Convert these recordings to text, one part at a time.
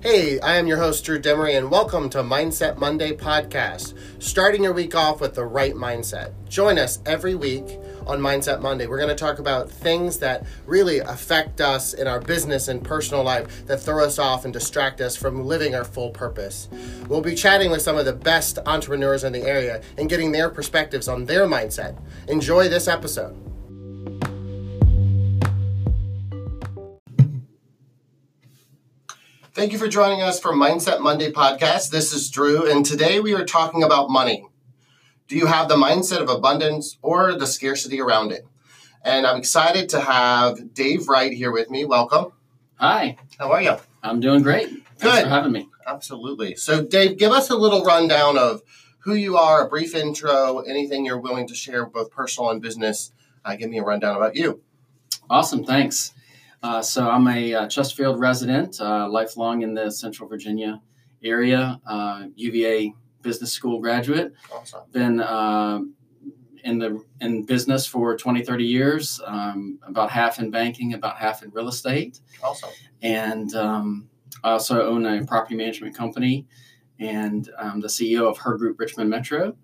Hey, I am your host, Drew Demery, and welcome to Mindset Monday podcast, starting your week off with the right mindset. Join us every week on Mindset Monday. We're going to talk about things that really affect us in our business and personal life that throw us off and distract us from living our full purpose. We'll be chatting with some of the best entrepreneurs in the area and getting their perspectives on their mindset. Enjoy this episode. Thank you for joining us for Mindset Monday podcast. This is Drew, and today we are talking about money. Do you have the mindset of abundance or the scarcity around it? And I'm excited to have Dave Wright here with me. Welcome. Hi. How are you? I'm doing great. Thanks Good. for having me. Absolutely. So, Dave, give us a little rundown of who you are, a brief intro, anything you're willing to share, both personal and business. Uh, give me a rundown about you. Awesome. Thanks. Uh, so I'm a uh, Chesterfield resident, uh, lifelong in the Central Virginia area, uh, UVA Business School graduate. Awesome. Been uh, in the in business for 20, 30 years. Um, about half in banking, about half in real estate, Awesome. and um, I also own a property management company, and I'm the CEO of Her Group Richmond Metro.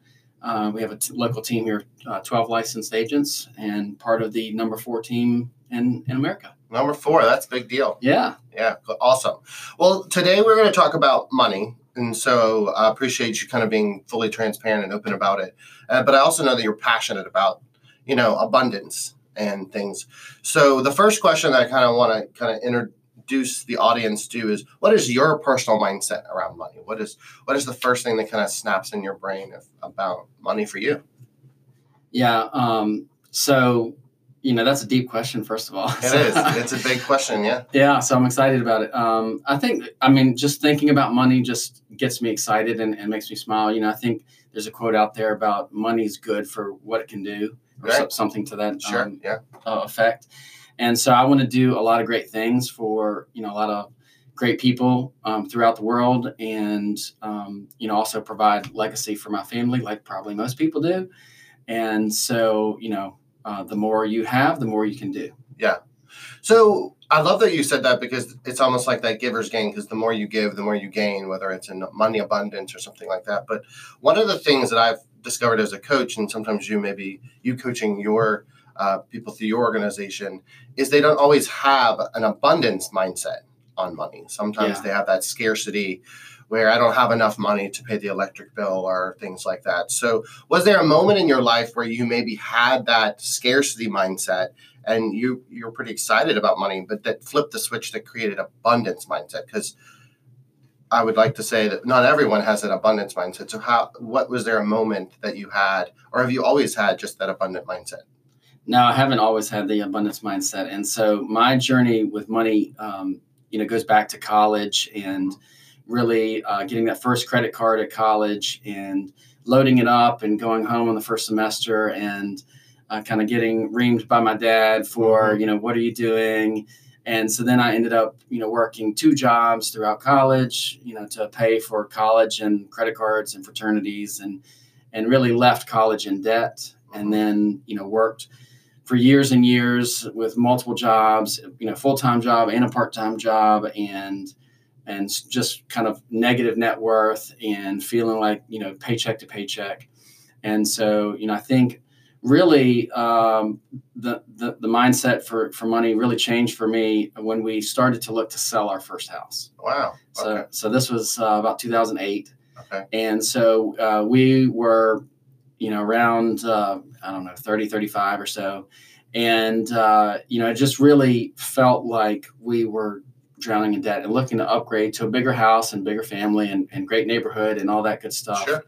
Uh, we have a t- local team here, uh, 12 licensed agents, and part of the number four team in, in America. Number four, that's a big deal. Yeah. Yeah, awesome. Well, today we're going to talk about money. And so I appreciate you kind of being fully transparent and open about it. Uh, but I also know that you're passionate about, you know, abundance and things. So the first question that I kind of want to kind of introduce the audience to is what is your personal mindset around money? What is what is the first thing that kind of snaps in your brain of, about money for you? Yeah. Um, so, you know, that's a deep question, first of all. It is. It's a big question, yeah. Yeah, so I'm excited about it. Um, I think, I mean, just thinking about money just gets me excited and, and makes me smile. You know, I think there's a quote out there about money's good for what it can do, or Right. something to that Sure. um, yeah. uh, effect. And so I want to do a lot of great things for, you know, a lot of great people um, throughout the world and, um, you know, also provide legacy for my family, like probably most people do. And so, you know, uh, the more you have, the more you can do. Yeah. So I love that you said that because it's almost like that giver's gain because the more you give, the more you gain, whether it's in money abundance or something like that. But one of the things that I've discovered as a coach, and sometimes you maybe you coaching your uh, people through your organization, is they don't always have an abundance mindset on money. Sometimes Yeah. they have that scarcity where I don't have enough money to pay the electric bill or things like that. So was there a moment in your life where you maybe had that scarcity mindset and you you're pretty excited about money, but that flipped the switch that created abundance mindset. Because I would like to say that not everyone has an abundance mindset. So how what was there a moment that you had, or have you always had just that abundant mindset? No, I haven't always had the abundance mindset, and so my journey with money, um, you know, goes back to college and really uh, getting that first credit card at college and loading it up and going home on the first semester and uh, kind of getting reamed by my dad for you know what are you doing? And so then i ended up you know working two jobs throughout college you know to pay for college and credit cards and fraternities and and really left college in debt. And then you know worked for years and years with multiple jobs you know full-time job and a part-time job and and just kind of negative net worth and feeling like you know paycheck to paycheck and so you know i think really um, the, the the mindset for for money really changed for me when we started to look to sell our first house Wow. so Okay. so this was uh, about 2008 Okay. and so uh, we were you know around uh, i don't know 30 35 or so and uh, you know it just really felt like we were drowning in debt and looking to upgrade to a bigger house and bigger family and, and great neighborhood and all that good stuff Sure.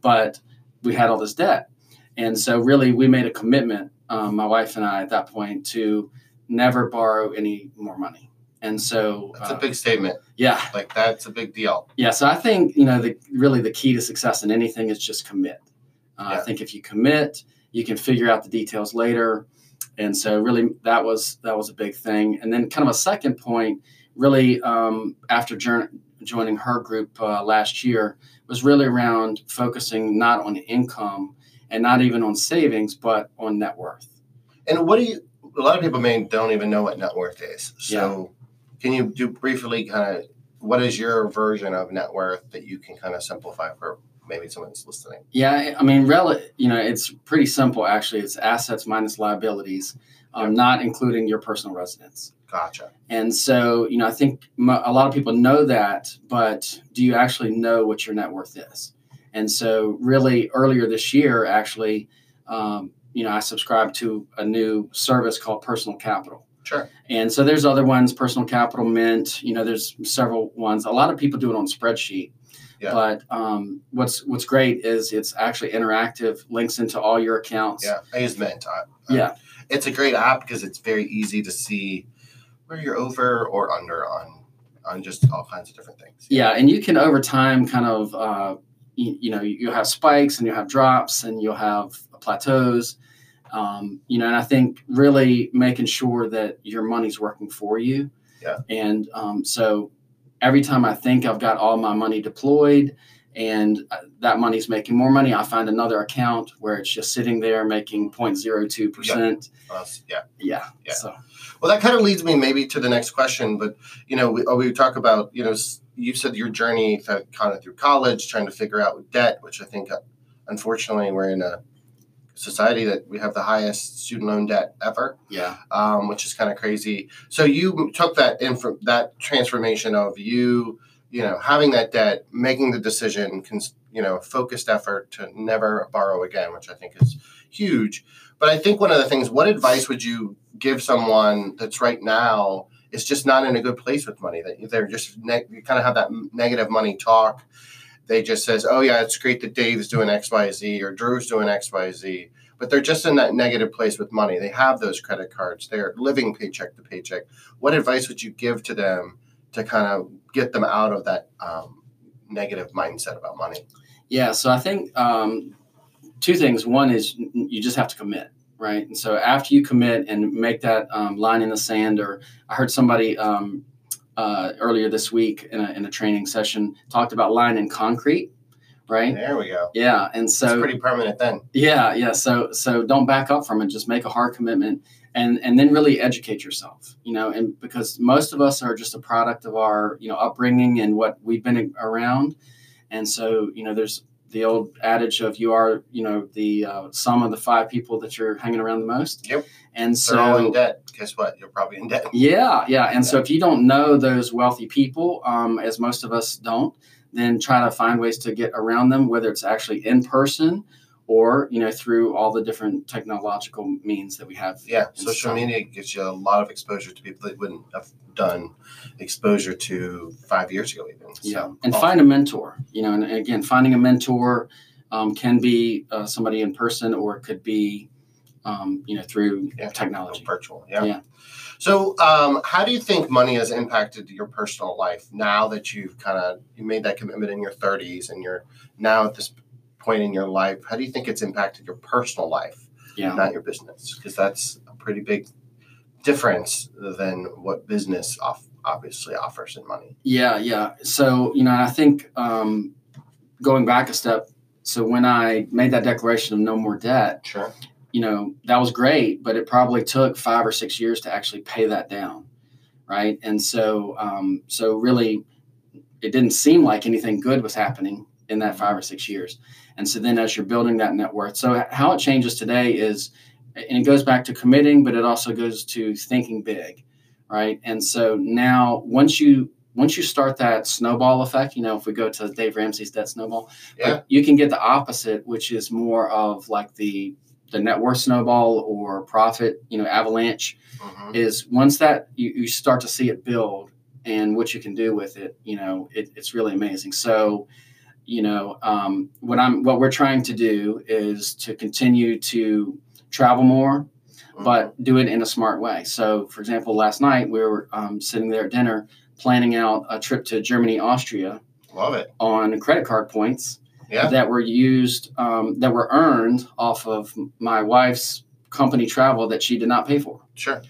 but we had all this debt and so really we made a commitment um, my wife and i at that point to never borrow any more money and so That's a uh, big statement. yeah Like that's a big deal. yeah, so I think you know the really the key to success in anything is just commit. Uh, Yeah. I think if you commit, you can figure out the details later, and so really that was that was a big thing. And then kind of a second point, really um, after joining her group uh, last year, was really around focusing not on income and not even on savings, but on net worth. And what do you? A lot of people may don't even know what net worth is. So, can you do briefly kind of what is your version of net worth that you can kind of simplify for maybe someone's listening? Yeah, I mean, rel- you know, it's pretty simple actually. It's assets minus liabilities, um, not including your personal residence. Gotcha. And so, you know, I think a lot of people know that, but do you actually know what your net worth is? And so, really, earlier this year, actually, um, you know, I subscribed to a new service called Personal Capital. Sure. And so there's other ones, Personal Capital Mint. You know, there's several ones. A lot of people do it on spreadsheet. Yeah. But um, what's what's great is it's actually interactive, links into all your accounts. Yeah, I use Mint. I, I- Yeah. it's a great app because it's very easy to see where you're over or under on on just all kinds of different things. Yeah, and you can over time kind of uh, you, you know you have spikes and you have drops and you'll have plateaus. Um, you know, and I think really making sure that your money's working for you. Yeah. And um, so every time I think I've got all my money deployed and uh, that money's making more money, I find another account where it's just sitting there making 0.02 percent. Uh, yeah. Yeah. Yeah. So Well, that kind of leads me maybe to the next question. But you know, we, we talk about you know you said your journey kind of through college, trying to figure out debt, which I think uh, unfortunately we're in a society that we have the highest student loan debt ever, yeah. um, which is kind of crazy. So you took that inf- that transformation of you you know having that debt, making the decision, you know, focused effort to never borrow again, which I think is huge. But I think one of the things, what advice would you give someone that's right now is just not in a good place with money? That they're just ne- you kind of have that negative money talk. They just says, "Oh yeah, it's great that Dave's doing X, Y, Z or Drew's doing X, Y, Z," but they're just in that negative place with money. They have those credit cards. They're living paycheck to paycheck. What advice would you give to them to kind of get them out of that um, negative mindset about money? Yeah, so I think um, two things. One is you just have to commit, right? And so after you commit and make that um, line in the sand, or I heard somebody um, uh, earlier this week in a, in a training session talked about line in concrete, right? There we go. Yeah, and It's so pretty permanent then. yeah, yeah. So so don't back up from it. Just make a hard commitment, and and then really educate yourself. You know, and because most of us are just a product of our you know upbringing and what we've been around, and so you know there's the old adage of you are you know the uh, sum of the five people that you're hanging around the most. Yep. And They're all in so debt. Guess what? You're probably in debt. yeah, yeah. And so if you don't know those wealthy people, um, as most of us don't, then try to find ways to get around them, whether it's actually in person or you know through all the different technological means that we have. Yeah, social media gives you a lot of exposure to people that wouldn't have done exposure to five years ago, even. Yeah, and awesome. find a mentor. You know, and again, finding a mentor um, can be uh, somebody in person, or it could be, um, you know, through Yeah, technology. virtual. Yeah. Yeah. So, um, how do you think money has impacted your personal life now that you've kind of you made that commitment in your 30s and you're now at this point in your life? How do you think it's impacted your personal life, Yeah, not your business? Because that's a pretty big difference than what business off, obviously offers in money. yeah, yeah. So you know, I think um, going back a step. So when I made that declaration of no more debt, Sure. you know that was great but it probably took five or six years to actually pay that down right and so um, so really it didn't seem like anything good was happening in that five or six years and so then as you're building that net worth so how it changes today is and it goes back to committing but it also goes to thinking big right and so now once you once you start that snowball effect you know if we go to dave ramsey's debt snowball Yeah. you can get the opposite, which is more of like the the net worth snowball or profit, you know, avalanche. Mhm. Is once that you, you start to see it build and what you can do with it, you know, it, it's really amazing. So, you know, um, what I'm what we're trying to do is to continue to travel more, but do it in a smart way. So, for example, last night we were um, sitting there at dinner planning out a trip to Germany, Austria love it. on credit card points Yeah. that were used um, that were earned off of my wife's company travel that she did not pay for Sure.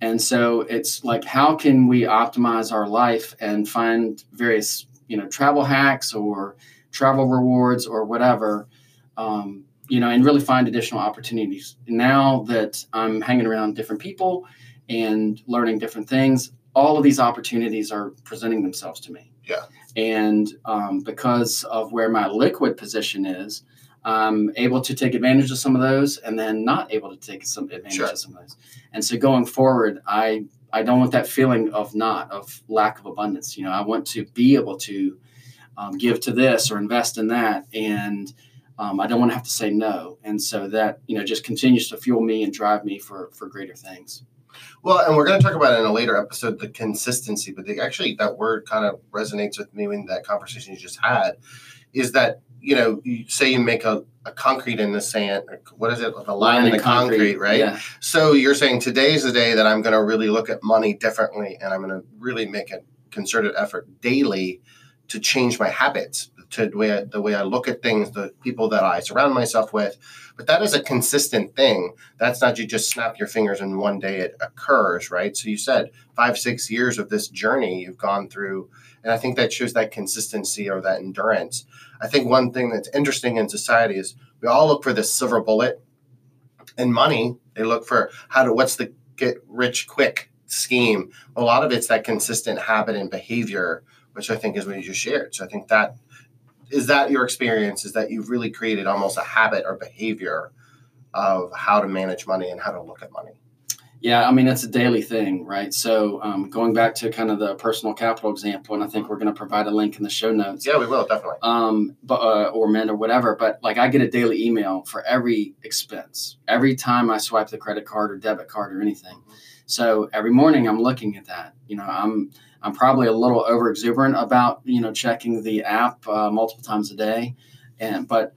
and so it's like how can we optimize our life and find various you know travel hacks or travel rewards or whatever um, you know and really find additional opportunities now that i'm hanging around different people and learning different things all of these opportunities are presenting themselves to me Yeah. And um, because of where my liquid position is, I'm able to take advantage of some of those and then not able to take some advantage Sure. of some of those. And so going forward, I I don't want that feeling of not of lack of abundance. You know, I want to be able to um, give to this or invest in that, and um, I don't want to have to say no. And so that you know just continues to fuel me and drive me for for greater things. Well, and we're going to talk about in a later episode, the consistency. But the, actually, that word kind of resonates with me in that conversation you just had. Is that you know, you say you make a, a concrete in the sand. What is it? A line in the concrete, right? Yeah. So you're saying today's the day that I'm going to really look at money differently, and I'm going to really make a concerted effort daily to change my habits, to the way I, the way I look at things, the people that I surround myself with. But that is a consistent thing. That's not you just snap your fingers and one day it occurs, right? So you said five, six years of this journey you've gone through, and I think that shows that consistency or that endurance. I think one thing that's interesting in society is we all look for the silver bullet and money they look for how to what's the get rich quick scheme a lot of it's that consistent habit and behavior which i think is what you just shared so i think that is that your experience is that you've really created almost a habit or behavior of how to manage money and how to look at money Yeah, I mean it's a daily thing, right? So um, going back to kind of the personal capital example, and I think we're going to provide a link in the show notes. yeah we will definitely um, but uh, or men or whatever. But like I get a daily email for every expense, every time I swipe the credit card or debit card or anything. So every morning I'm looking at that. You know, I'm I'm probably a little over exuberant about you know checking the app uh, multiple times a day, and but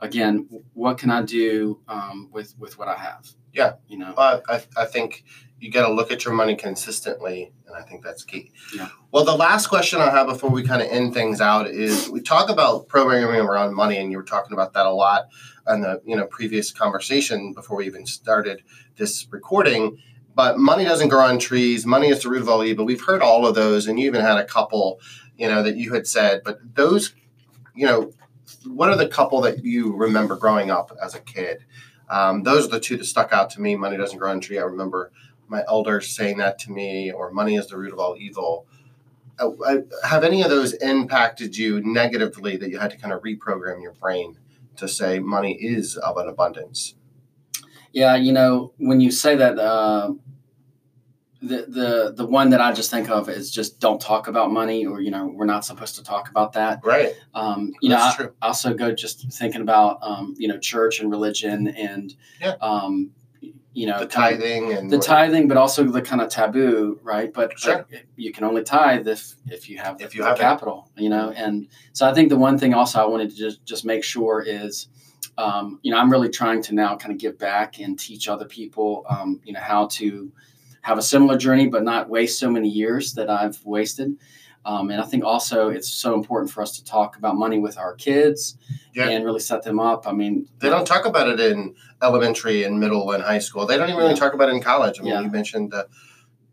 again, what can I do um, with with what I have? Yeah. you know. Uh, I, I think you got to look at your money consistently, and I think that's key. Yeah. Well, the last question I have before we kind of end things out is we talk about programming around money, and you were talking about that a lot in the you know previous conversation before we even started this recording. But money doesn't grow on trees. Money is the root of all evil. We've heard all of those, and you even had a couple, you know, that you had said. But those, you know, what are the couple that you remember growing up as a kid? Um, those are the two that stuck out to me. Money doesn't grow on tree. I remember my elders saying that to me, or money is the root of all evil. Uh, have any of those impacted you negatively that you had to kind of reprogram your brain to say money is of an abundance? Yeah, you know, when you say that, uh, the the the one that I just think of is just don't talk about money, or you know, we're not supposed to talk about that. Right. Um, you know, I, also go just thinking about um, you know church and religion and Yeah. um, you know The tithing and the tithing, but also the kind of taboo, right? But Sure. uh, you can only tithe if if you have If you have it. capital, you know. And so I think the one thing also I wanted to just just make sure is, um, you know, I'm really trying to now kind of give back and teach other people, um, you know, how to have a similar journey, but not waste so many years that I've wasted. Um, and I think also it's so important for us to talk about money with our kids Yeah. and really set them up. I mean, They don't talk about it in elementary and middle and high school. They don't even really Yeah. talk about it in college. I mean, Yeah. you mentioned the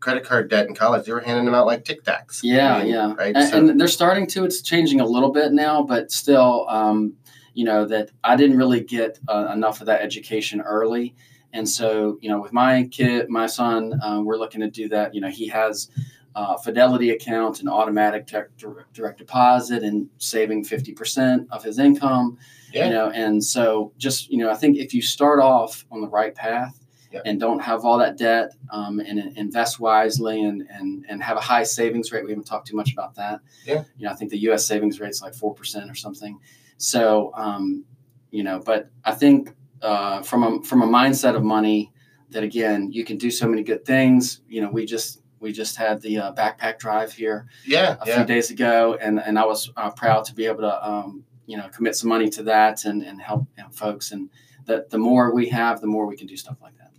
credit card debt in college. They were handing them out like Tic Tacs. Yeah, I mean, yeah, Right. and, so, and they're starting to. It's changing a little bit now, but still, um, you know, that I didn't really get uh, enough of that education early, and so you know, with my kid, my son, uh, we're looking to do that. You know, he has uh, Fidelity account and automatic direct, direct, deposit and saving fifty percent of his income. Yeah. You know, and so just you know, I think if you start off on the right path. Yeah. And don't have all that debt, um, and in- invest wisely, and, and and have a high savings rate. We haven't talked too much about that. Yeah. You know, I think the U.S. savings rate is like four percent or something. So, um, you know, but I think uh, from a from a mindset of money, that again, you can do so many good things. You know, we just we just had the uh, backpack drive here yeah. a Yeah. few days ago, and and I was uh, proud to be able to um, you know commit some money to that and and help you know, folks. And that the more we have, the more we can do stuff like that.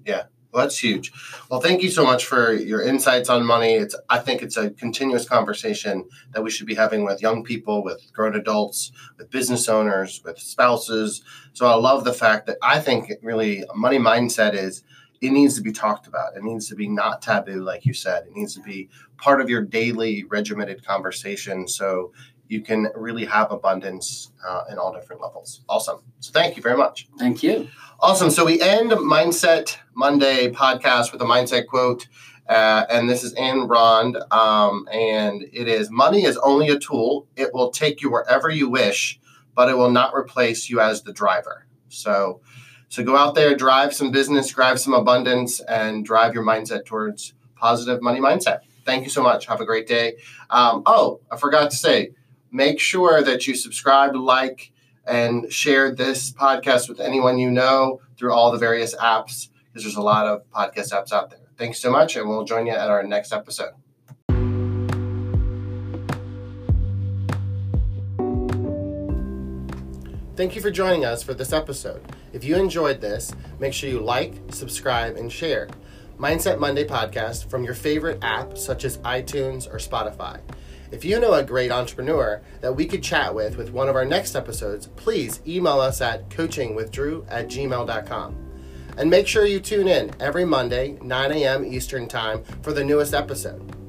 Well, that's huge. Well, thank you so much for your insights on money. It's I think it's a continuous conversation that we should be having with young people, with grown adults, with business owners, with spouses. So I love the fact that I think really money mindset is it needs to be talked about. It needs to be not taboo, like you said. It needs to be part of your daily regimented conversation. So you can really have abundance uh, in all different levels. Awesome. So thank you very much. Thank you. Awesome. So we end Mindset Monday podcast with a mindset quote. Uh, and this is Ayn Rand. Um, and it is money is only a tool. It will take you wherever you wish, but it will not replace you as the driver. So, so go out there, drive some business, drive some abundance, and drive your mindset towards positive money mindset. Thank you so much. Have a great day. Um, oh, I forgot to say, make sure that you subscribe, like, and share this podcast with anyone you know through all the various apps because there's a lot of podcast apps out there. Thanks so much, and we'll join you at our next episode. Thank you for joining us for this episode. If you enjoyed this, make sure you like, subscribe, and share. Mindset Monday podcast from your favorite app such as iTunes or Spotify. If you know a great entrepreneur that we could chat with with one of our next episodes, please email us at coachingwithdrew at gmail.com. And make sure you tune in every Monday, 9 a.m. Eastern Time, for the newest episode.